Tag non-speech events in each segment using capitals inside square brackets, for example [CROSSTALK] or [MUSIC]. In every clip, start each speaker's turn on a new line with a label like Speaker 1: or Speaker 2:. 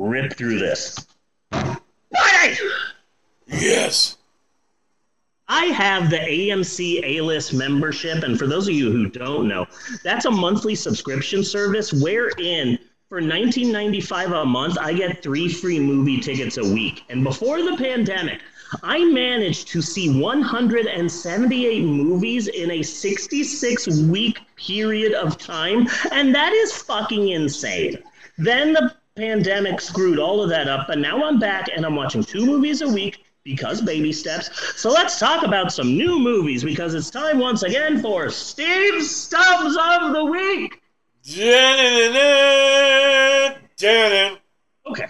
Speaker 1: rip through this. Friday!
Speaker 2: Yes.
Speaker 1: I have the AMC A List membership, and for those of you who don't know, that's a monthly subscription service wherein for $19.95 a month, I get three free movie tickets a week. And before the pandemic, I managed to see 178 movies in a 66 week period of time, and that is fucking insane. Then the pandemic screwed all of that up, but now I'm back and I'm watching two movies a week because baby steps. So let's talk about some new movies because it's time once again for Steve Stubs of the Week. Okay.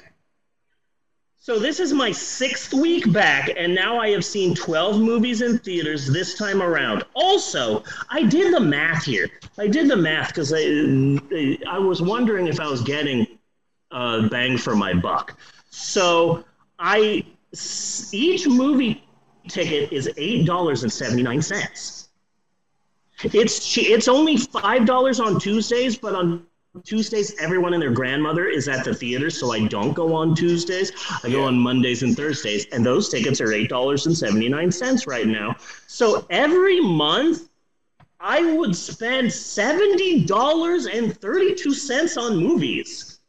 Speaker 1: So this is my sixth week back, and now I have seen 12 movies in theaters this time around. Also, I did the math here. I did the math because I, I was wondering if I was getting uh, bang for my buck. So I each movie ticket is eight dollars and seventy nine cents. It's it's only five dollars on Tuesdays, but on Tuesdays everyone and their grandmother is at the theater, so I don't go on Tuesdays. I go on Mondays and Thursdays, and those tickets are eight dollars and seventy nine cents right now. So every month. I would spend seventy dollars and thirty two cents on movies.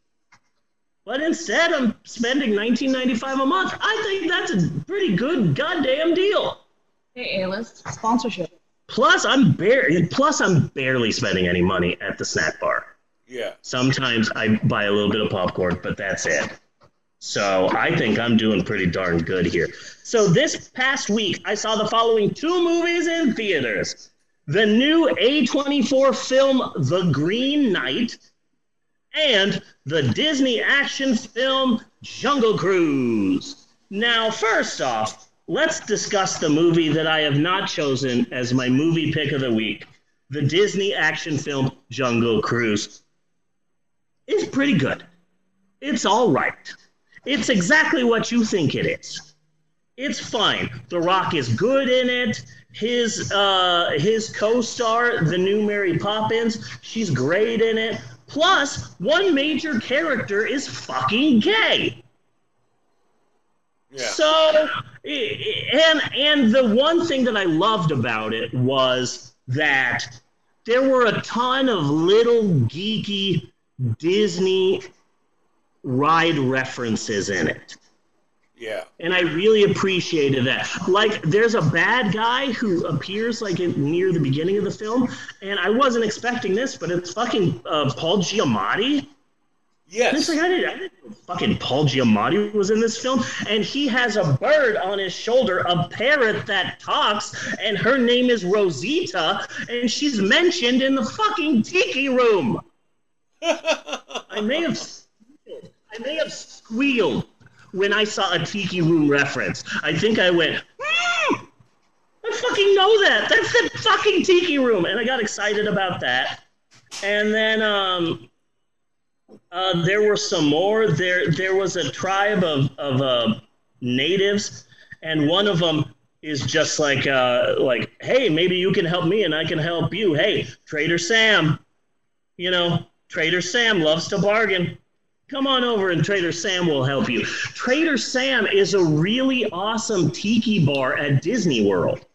Speaker 1: But instead, I'm spending 19.95 a month. I think that's a pretty good goddamn deal.
Speaker 3: Hey, A-list sponsorship.
Speaker 1: Plus, I'm barely plus I'm barely spending any money at the snack bar.
Speaker 2: Yeah.
Speaker 1: Sometimes I buy a little bit of popcorn, but that's it. So I think I'm doing pretty darn good here. So this past week, I saw the following two movies in theaters: the new A24 film The Green Knight and the Disney action film Jungle Cruise. Now, first off, let's discuss the movie that I have not chosen as my movie pick of the week the Disney action film Jungle Cruise. It's pretty good. It's all right. It's exactly what you think it is. It's fine. The Rock is good in it. His uh, his co-star, the new Mary Poppins, she's great in it. Plus, one major character is fucking gay.
Speaker 2: Yeah.
Speaker 1: So, and and the one thing that I loved about it was that there were a ton of little geeky Disney ride references in it.
Speaker 2: Yeah.
Speaker 1: And I really appreciated that. Like, there's a bad guy who appears like in, near the beginning of the film, and I wasn't expecting this, but it's fucking uh, Paul Giamatti. And
Speaker 2: Yes.
Speaker 1: it's like I didn't, I didn't know fucking Paul Giamatti was in this film, and he has a bird on his shoulder, a parrot that talks, and her name is Rosita, and she's mentioned in the fucking tiki room. [LAUGHS] I may have, I may have squealed when I saw a tiki room reference. I think I went, hmm, I fucking know that. That's the fucking tiki room, and I got excited about that. And then um, uh, there were some more. There, there was a tribe of of uh, natives, and one of them is just like, uh, like, hey, maybe you can help me, and I can help you. Hey, Trader Sam, you know, Trader Sam loves to bargain. Come on over and Trader Sam will help you. Trader Sam is a really awesome tiki bar at Disney World.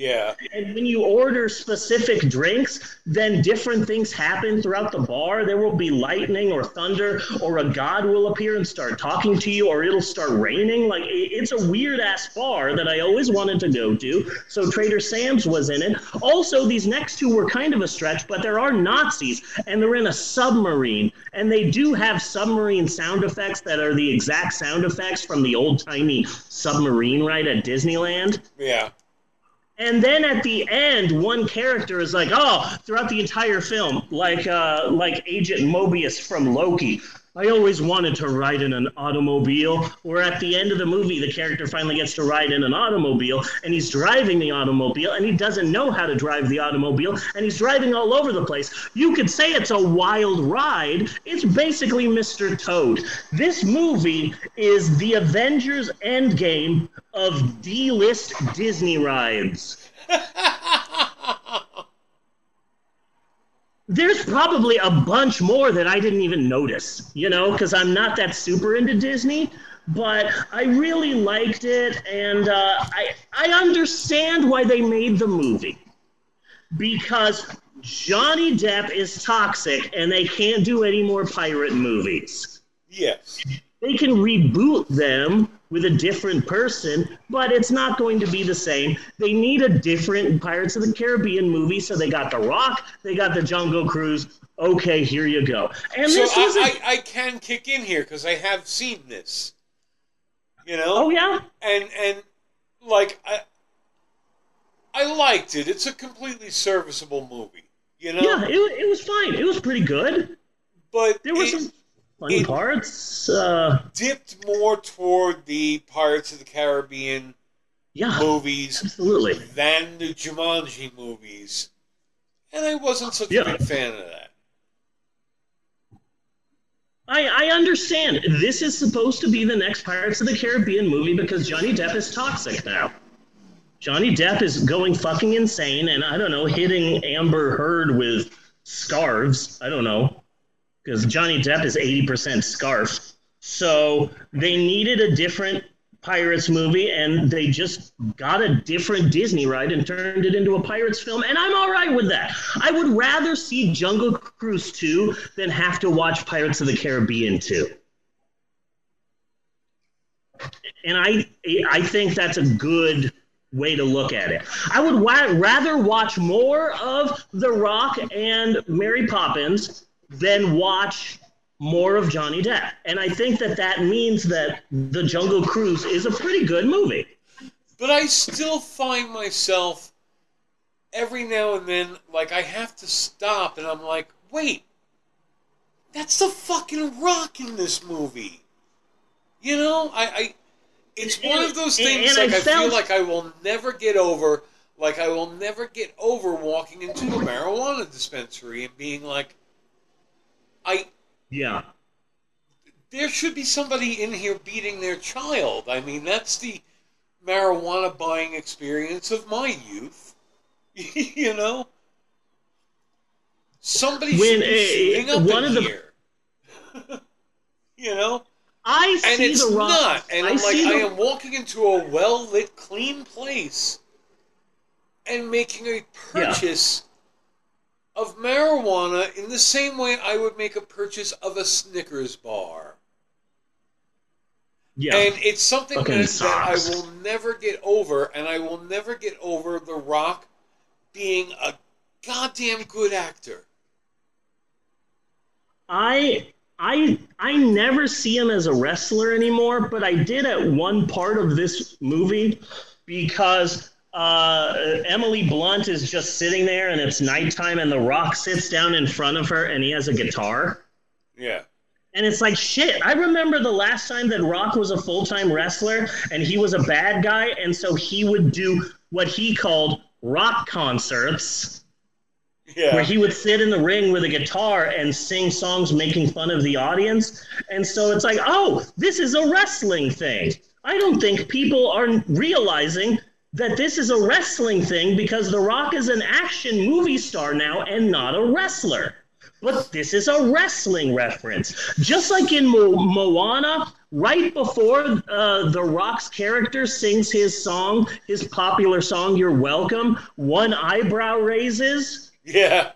Speaker 2: Yeah.
Speaker 1: And when you order specific drinks, then different things happen throughout the bar. There will be lightning or thunder, or a god will appear and start talking to you, or it'll start raining. Like it's a weird ass bar that I always wanted to go to. So Trader Sam's was in it. Also, these next two were kind of a stretch, but there are Nazis, and they're in a submarine, and they do have submarine sound effects that are the exact sound effects from the old timey submarine ride at Disneyland.
Speaker 2: Yeah.
Speaker 1: And then at the end, one character is like, "Oh!" Throughout the entire film, like uh, like Agent Mobius from Loki. I always wanted to ride in an automobile. Or at the end of the movie, the character finally gets to ride in an automobile, and he's driving the automobile, and he doesn't know how to drive the automobile, and he's driving all over the place. You could say it's a wild ride. It's basically Mr. Toad. This movie is the Avengers Endgame of D-list Disney rides. [LAUGHS] there's probably a bunch more that I didn't even notice, you know, because I'm not that super into Disney. But I really liked it, and uh, I I understand why they made the movie because Johnny Depp is toxic, and they can't do any more pirate movies.
Speaker 2: Yes.
Speaker 1: They can reboot them with a different person, but it's not going to be the same. They need a different Pirates of the Caribbean movie, so they got The Rock, they got the Jungle Cruise. Okay, here you go. And
Speaker 2: So
Speaker 1: this was a-
Speaker 2: I, I, I can kick in here because I have seen this. You know?
Speaker 1: oh yeah,
Speaker 2: and and like I I liked it. It's a completely serviceable movie, you know.
Speaker 1: yeah, it, it was fine. It was pretty good.
Speaker 2: But
Speaker 1: There was
Speaker 2: it,
Speaker 1: some
Speaker 2: it-
Speaker 1: parts. Uh,
Speaker 2: dipped more toward the Pirates of the Caribbean
Speaker 1: yeah,
Speaker 2: movies
Speaker 1: absolutely.
Speaker 2: than the Jumanji movies, and I wasn't such
Speaker 1: Yeah.
Speaker 2: a big fan of that.
Speaker 1: I, I understand. This is supposed to be the next Pirates of the Caribbean movie because Johnny Depp is toxic now. Johnny Depp is going fucking insane and I don't know, hitting Amber Heard with scarves. I don't know. Because Johnny Depp is 80% scarf. So they needed a different Pirates movie and they just got a different Disney ride and turned it into a Pirates film. And I'm all right with that. I would rather see Jungle Cruise 2 than have to watch Pirates of the Caribbean 2. And I, I think that's a good way to look at it. I would wa- rather watch more of The Rock and Mary Poppins than watch more of Johnny Depp. And I think that that means that The Jungle Cruise is a pretty good movie.
Speaker 2: But I still find myself every now and then like I have to stop and I'm like, wait, that's the fucking rock in this movie. You know, I, I it's one of those things
Speaker 1: and
Speaker 2: like
Speaker 1: I
Speaker 2: I, feel like I will never get over like I will never get over walking into a marijuana dispensary and being like I
Speaker 1: Yeah.
Speaker 2: there should be somebody in here beating their child. I mean, that's the marijuana buying experience of my youth. [LAUGHS] you know? Somebody
Speaker 1: When,
Speaker 2: should be up
Speaker 1: one
Speaker 2: in
Speaker 1: of the-
Speaker 2: here. [LAUGHS] you know?
Speaker 1: I
Speaker 2: And
Speaker 1: see
Speaker 2: it's
Speaker 1: The Rock.
Speaker 2: not. And
Speaker 1: I
Speaker 2: I'm like,
Speaker 1: see
Speaker 2: I am walking into a well lit, clean place and making a purchase of marijuana in the same way I would make a purchase of a Snickers bar.
Speaker 1: Yeah.
Speaker 2: And it's something that, that I will never get over, and I will never get over The Rock being a goddamn good actor.
Speaker 1: I I I never see him as a wrestler anymore, but I did at one part of this movie because uh, Emily Blunt is just sitting there and it's nighttime and The Rock sits down in front of her and he has a guitar.
Speaker 2: Yeah.
Speaker 1: And it's like shit. I remember the last time that Rock was a full time wrestler and he was a bad guy, and so he would do what he called rock concerts
Speaker 2: Yeah.
Speaker 1: where he would sit in the ring with a guitar and sing songs making fun of the audience. And so it's like, oh, this is a wrestling thing. I don't think people are realizing that this is a wrestling thing because The Rock is an action movie star now and not a wrestler. But this is a wrestling reference. Just like in Mo- Moana, right before uh, The Rock's character sings his song, his popular song, You're Welcome, one eyebrow raises.
Speaker 2: Yeah.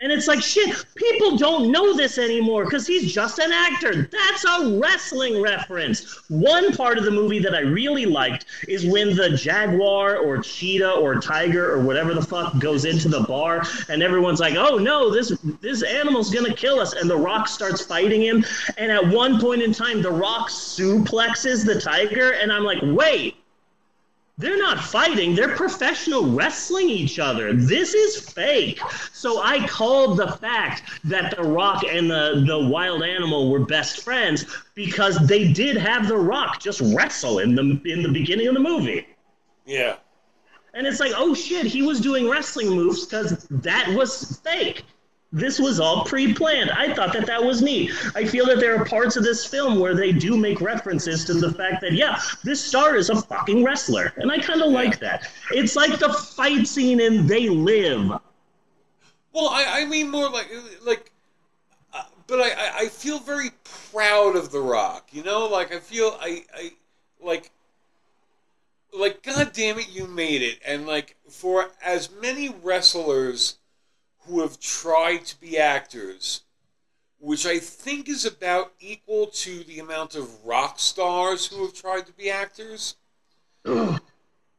Speaker 1: And it's like, shit, people don't know this anymore because he's just an actor. That's a wrestling reference. One part of the movie that I really liked is when the jaguar or cheetah or tiger or whatever the fuck goes into the bar and everyone's like, oh no, this, this animal's gonna kill us. And The Rock starts fighting him. And at one point in time, The Rock suplexes the tiger. And I'm like, wait, they're not fighting. They're professional wrestling each other. This is fake. So I called the fact that The Rock and the, the wild animal were best friends because they did have The Rock just wrestle in the in the beginning of the movie.
Speaker 2: Yeah.
Speaker 1: And it's like, oh shit, he was doing wrestling moves because that was fake. This was all pre-planned. I thought that that was neat. I feel that there are parts of this film where they do make references to the fact that yeah, this star is a fucking wrestler, and I kind of like that. It's like the fight scene in They Live.
Speaker 2: Well, I, I mean more like like, uh, but I, I I feel very proud of The Rock. You know, like I feel I I like like God damn it, you made it. And like for as many wrestlers who have tried to be actors, which I think is about equal to the amount of rock stars who have tried to be actors. [SIGHS]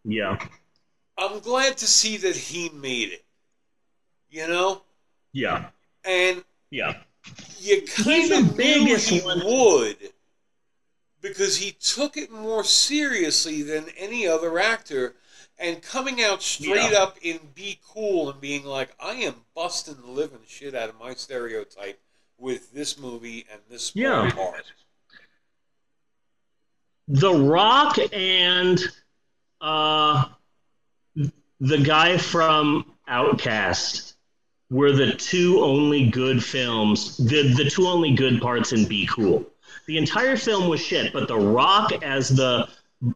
Speaker 1: Yeah.
Speaker 2: I'm glad to see that he made it. You know?
Speaker 1: Yeah.
Speaker 2: And
Speaker 1: Yeah.
Speaker 2: you kind
Speaker 1: the
Speaker 2: of knew
Speaker 1: biggest
Speaker 2: he
Speaker 1: one.
Speaker 2: would because he took it more seriously than any other actor and coming out straight
Speaker 1: Yeah.
Speaker 2: up in be cool and being like i am busting the living shit out of my stereotype with this movie and this
Speaker 1: Yeah.
Speaker 2: part
Speaker 1: The Rock and uh, the guy from OutKast were the two only good films, the, the two only good parts in Be Cool. The entire film was shit, but The Rock as the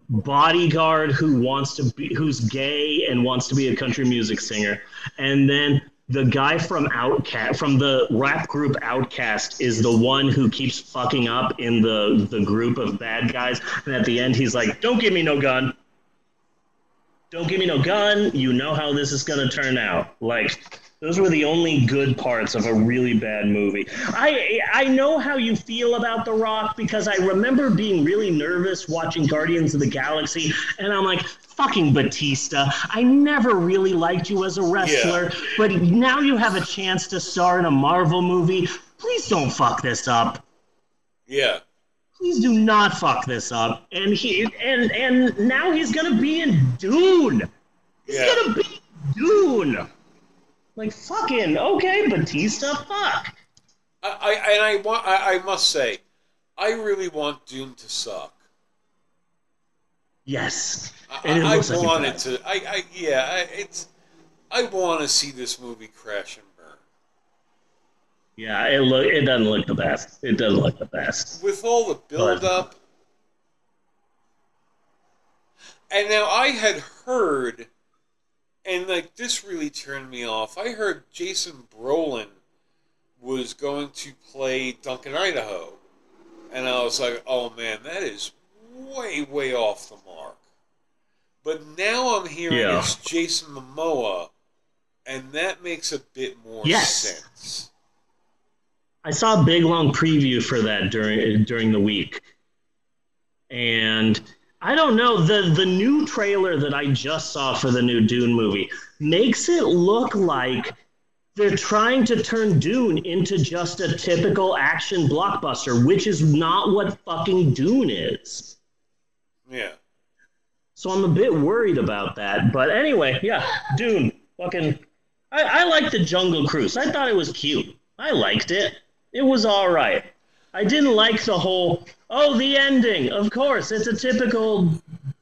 Speaker 1: bodyguard who wants to be, who's gay and wants to be a country music singer, and then the guy from OutKast, from the rap group OutKast, is the one who keeps fucking up in the the group of bad guys, and at the end he's like, "Don't give me no gun." Don't give me no gun. You know how this is going to turn out. Like, those were the only good parts of a really bad movie. I I know how you feel about The Rock because I remember being really nervous watching Guardians of the Galaxy, and I'm like, fucking Batista. I never really liked you as a wrestler, but now you have a chance to star in a Marvel movie. Please don't fuck this up
Speaker 2: yeah
Speaker 1: please do not fuck this up. And he and and now he's gonna be in Dune. He's
Speaker 2: Yeah.
Speaker 1: gonna be in Dune. Like fucking okay, Batista. Fuck.
Speaker 2: I, I and i want I, I must say i really want Dune to suck
Speaker 1: Yes.
Speaker 2: I,
Speaker 1: And
Speaker 2: I,
Speaker 1: like it
Speaker 2: want it
Speaker 1: does.
Speaker 2: to i, I yeah I, it's i want to see this movie crash and burn
Speaker 1: Yeah. It look. It doesn't look the best. It doesn't look the best.
Speaker 2: with all the build up. And now I had heard, and like this really turned me off. I heard Jason Brolin was going to play Duncan Idaho, and I was like, "Oh man, that is way, way off the mark." But now I'm hearing
Speaker 1: Yeah.
Speaker 2: it's Jason Momoa, and that makes a bit more
Speaker 1: Yes.
Speaker 2: sense.
Speaker 1: I saw a big long preview for that during during the week, and I don't know the the new trailer that I just saw for the new Dune movie makes it look like they're trying to turn Dune into just a typical action blockbuster, which is not what fucking Dune is.
Speaker 2: Yeah.
Speaker 1: So I'm a bit worried about that. But anyway, yeah, Dune. Fucking, I, I like the Jungle Cruise. I thought it was cute. I liked it. It was all right. I didn't like the whole. Oh, the ending. Of course, it's a typical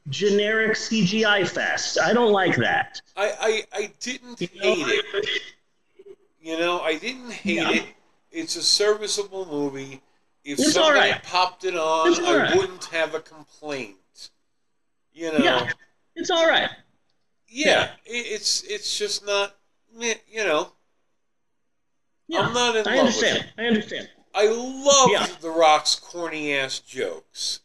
Speaker 1: generic CGI fest. I don't like that.
Speaker 2: I, I, I didn't
Speaker 1: You know,
Speaker 2: hate it. You know, I didn't hate
Speaker 1: Yeah.
Speaker 2: it. It's a serviceable movie. If
Speaker 1: It's
Speaker 2: somebody
Speaker 1: alright.
Speaker 2: popped it on, I
Speaker 1: alright.
Speaker 2: wouldn't have a complaint. You know,
Speaker 1: Yeah, it's all right.
Speaker 2: yeah, It, it's it's just not, you know.
Speaker 1: Yeah,
Speaker 2: I'm not in
Speaker 1: I
Speaker 2: love
Speaker 1: understand.
Speaker 2: with it.
Speaker 1: I understand.
Speaker 2: I loved
Speaker 1: Yeah.
Speaker 2: The Rock's corny ass jokes.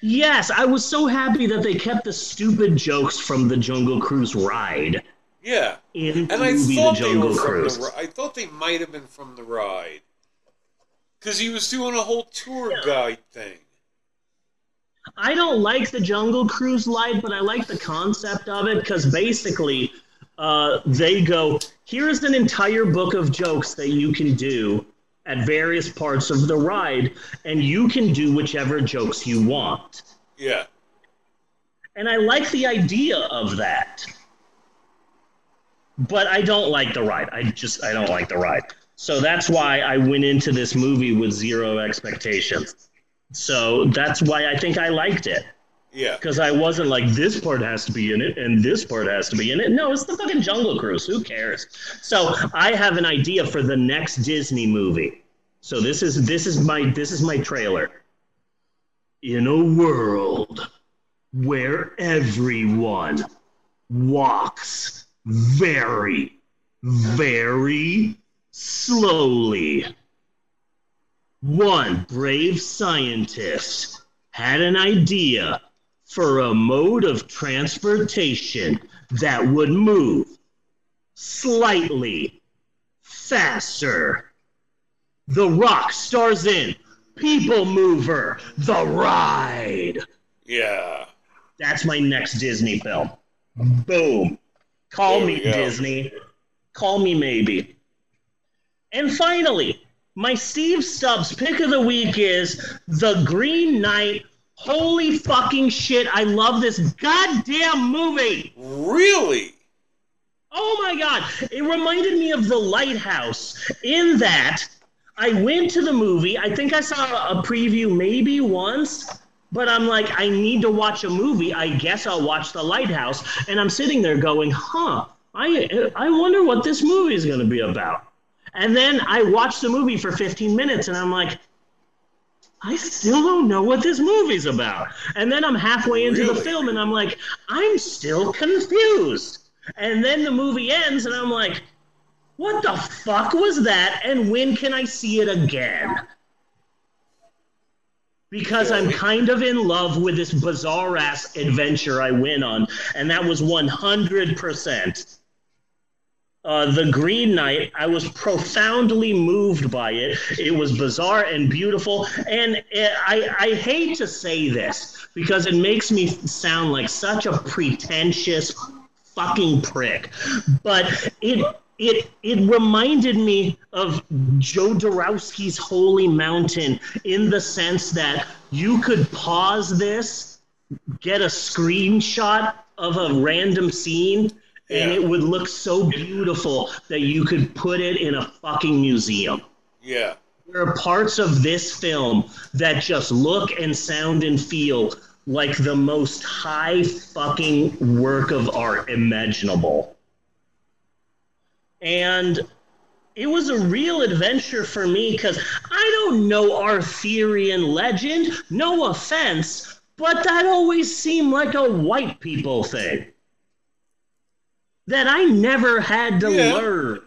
Speaker 1: Yes, I was so happy that they kept the stupid jokes from the Jungle Cruise ride
Speaker 2: Yeah, and I
Speaker 1: movie The
Speaker 2: thought they
Speaker 1: Jungle
Speaker 2: were from the. I thought they might have been from the ride, because he was doing a whole tour guide thing.
Speaker 1: I don't like the Jungle Cruise light, but I like the concept of it because basically uh, they go, here's an entire book of jokes that you can do at various parts of the ride, and you can do whichever jokes you want.
Speaker 2: Yeah.
Speaker 1: And I like the idea of that. But I don't like the ride. I just, I don't like the ride. So that's why I went into this movie with zero expectations. So that's why I think I liked it.
Speaker 2: Yeah.
Speaker 1: Because I wasn't like, this part has to be in it and this part has to be in it. No, it's the fucking Jungle Cruise. Who cares? So I have an idea for the next Disney movie. So this is this is my this is my trailer. In a world where everyone walks very very slowly. One brave scientist had an idea for a mode of transportation that would move slightly faster. The Rock stars in People Mover, The Ride.
Speaker 2: Yeah.
Speaker 1: That's my next Disney film. Boom. Call
Speaker 2: There
Speaker 1: me. Disney. Call me maybe. And finally, my Steve Stubs pick of the week is The Green Knight. Holy fucking shit, I love this goddamn movie.
Speaker 2: Really?
Speaker 1: Oh my god, it reminded me of The Lighthouse in that I went to the movie. I think I saw a preview maybe once, but I'm like, I need to watch a movie. I guess I'll watch The Lighthouse. And I'm sitting there going, huh, I, I wonder what this movie is going to be about. And then I watched the movie for 15 minutes and I'm like, I still don't know what this movie's about. And then I'm halfway into the film and I'm like, I'm still confused. And then the movie ends and I'm like, what the fuck was that? And when can I see it again? Because I'm kind of in love with this bizarre ass adventure I went on, and that was 100%. Uh, the Green Knight, I was profoundly moved by it. It was bizarre and beautiful. And eh, I, I hate to say this because it makes me sound like such a pretentious fucking prick. But it it it reminded me of Jodorowsky's Holy Mountain in the sense that you could pause this, get a screenshot of a random scene, and
Speaker 2: Yeah.
Speaker 1: it would look so beautiful that you could put it in a fucking museum.
Speaker 2: Yeah.
Speaker 1: There are parts of this film that just look and sound and feel like the most high fucking work of art imaginable. And it was a real adventure for me because I don't know Arthurian legend, no offense, but that always seemed like a white people thing that I never had to
Speaker 2: Yeah.
Speaker 1: learn.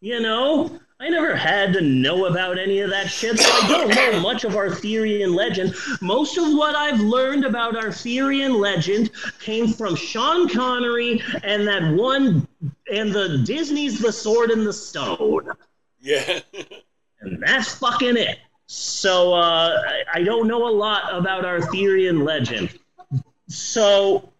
Speaker 1: You know? I never had to know about any of that shit, so I don't know [COUGHS] much of Arthurian legend. Most of what I've learned about Arthurian legend came from Sean Connery and that one, and the Disney's The Sword and the Stone.
Speaker 2: Yeah.
Speaker 1: And that's fucking it. So uh, I, I don't know a lot about Arthurian legend. So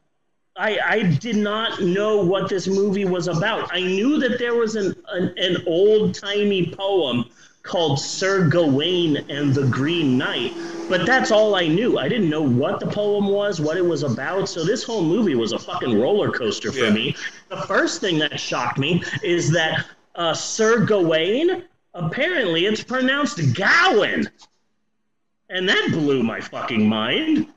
Speaker 1: I, I did not know what this movie was about. I knew that there was an, an, an old timey poem called Sir Gawain and the Green Knight, but that's all I knew. I didn't know what the poem was, what it was about. So this whole movie was a fucking roller coaster for
Speaker 2: Yeah.
Speaker 1: me. The first thing that shocked me is that uh, Sir Gawain, apparently it's pronounced Gowan. And that blew my fucking mind.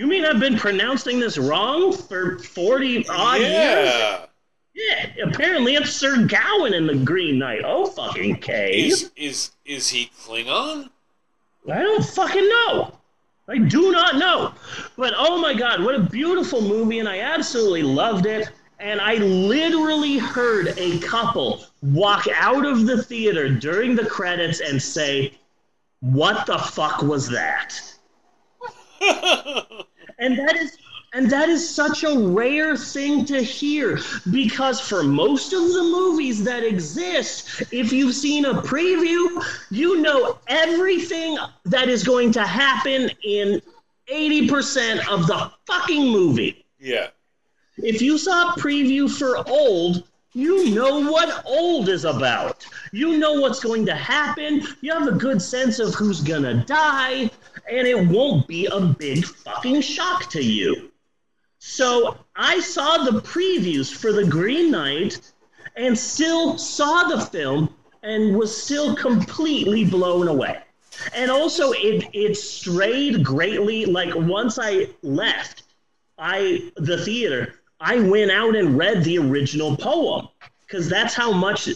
Speaker 1: You mean I've been pronouncing this wrong for 40 odd years?
Speaker 2: yeah.
Speaker 1: Yeah, apparently it's Sir Gawain in the Green Knight. Oh, fucking K.
Speaker 2: Is is is he Klingon?
Speaker 1: I don't fucking know. I do not know. But oh my god, what a beautiful movie, and I absolutely loved it. And I literally heard a couple walk out of the theater during the credits and say, What the fuck was that? [LAUGHS] And that is and that is such a rare thing to hear because for most of the movies that exist, if you've seen a preview, you know everything that is going to happen in 80% of the fucking movie.
Speaker 2: yeah.
Speaker 1: If you saw a preview for old, you know what old is about. You know what's going to happen. You have a good sense of who's gonna die, and it won't be a big fucking shock to you. So I saw the previews for The Green Knight and still saw the film and was still completely blown away. And also it it strayed greatly like once I left I the theater, I went out and read the original poem because that's how much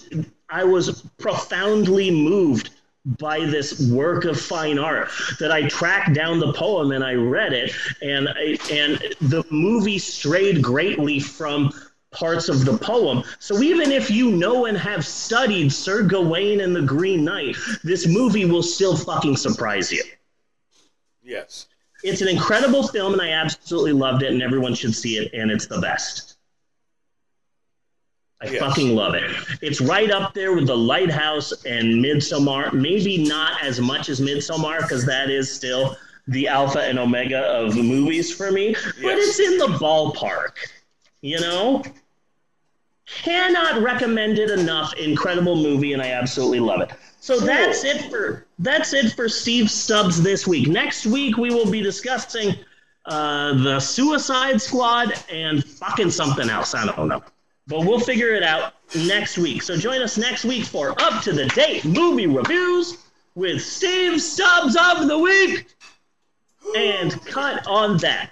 Speaker 1: I was profoundly moved by this work of fine art that I tracked down the poem and I read it and I, and the movie strayed greatly from parts of the poem. So even if you know and have studied Sir Gawain and the Green Knight, this movie will still fucking surprise you.
Speaker 2: Yes.
Speaker 1: It's an incredible film, and I absolutely loved it, and everyone should see it, and it's the best. I
Speaker 2: Yes.
Speaker 1: fucking love it. It's right up there with The Lighthouse and Midsommar. Maybe not as much as Midsommar, because that is still the alpha and omega of movies for me, but it's in the ballpark. You know? Cannot recommend it enough. Incredible movie, and I absolutely love it. So
Speaker 2: Cool.
Speaker 1: that's it for that's it for Steve Stubs this week. Next week we will be discussing uh, the Suicide Squad and fucking something else. I don't know, but we'll figure it out next week. So join us next week for up to the date movie reviews with Steve Stubs of the week and cut on that.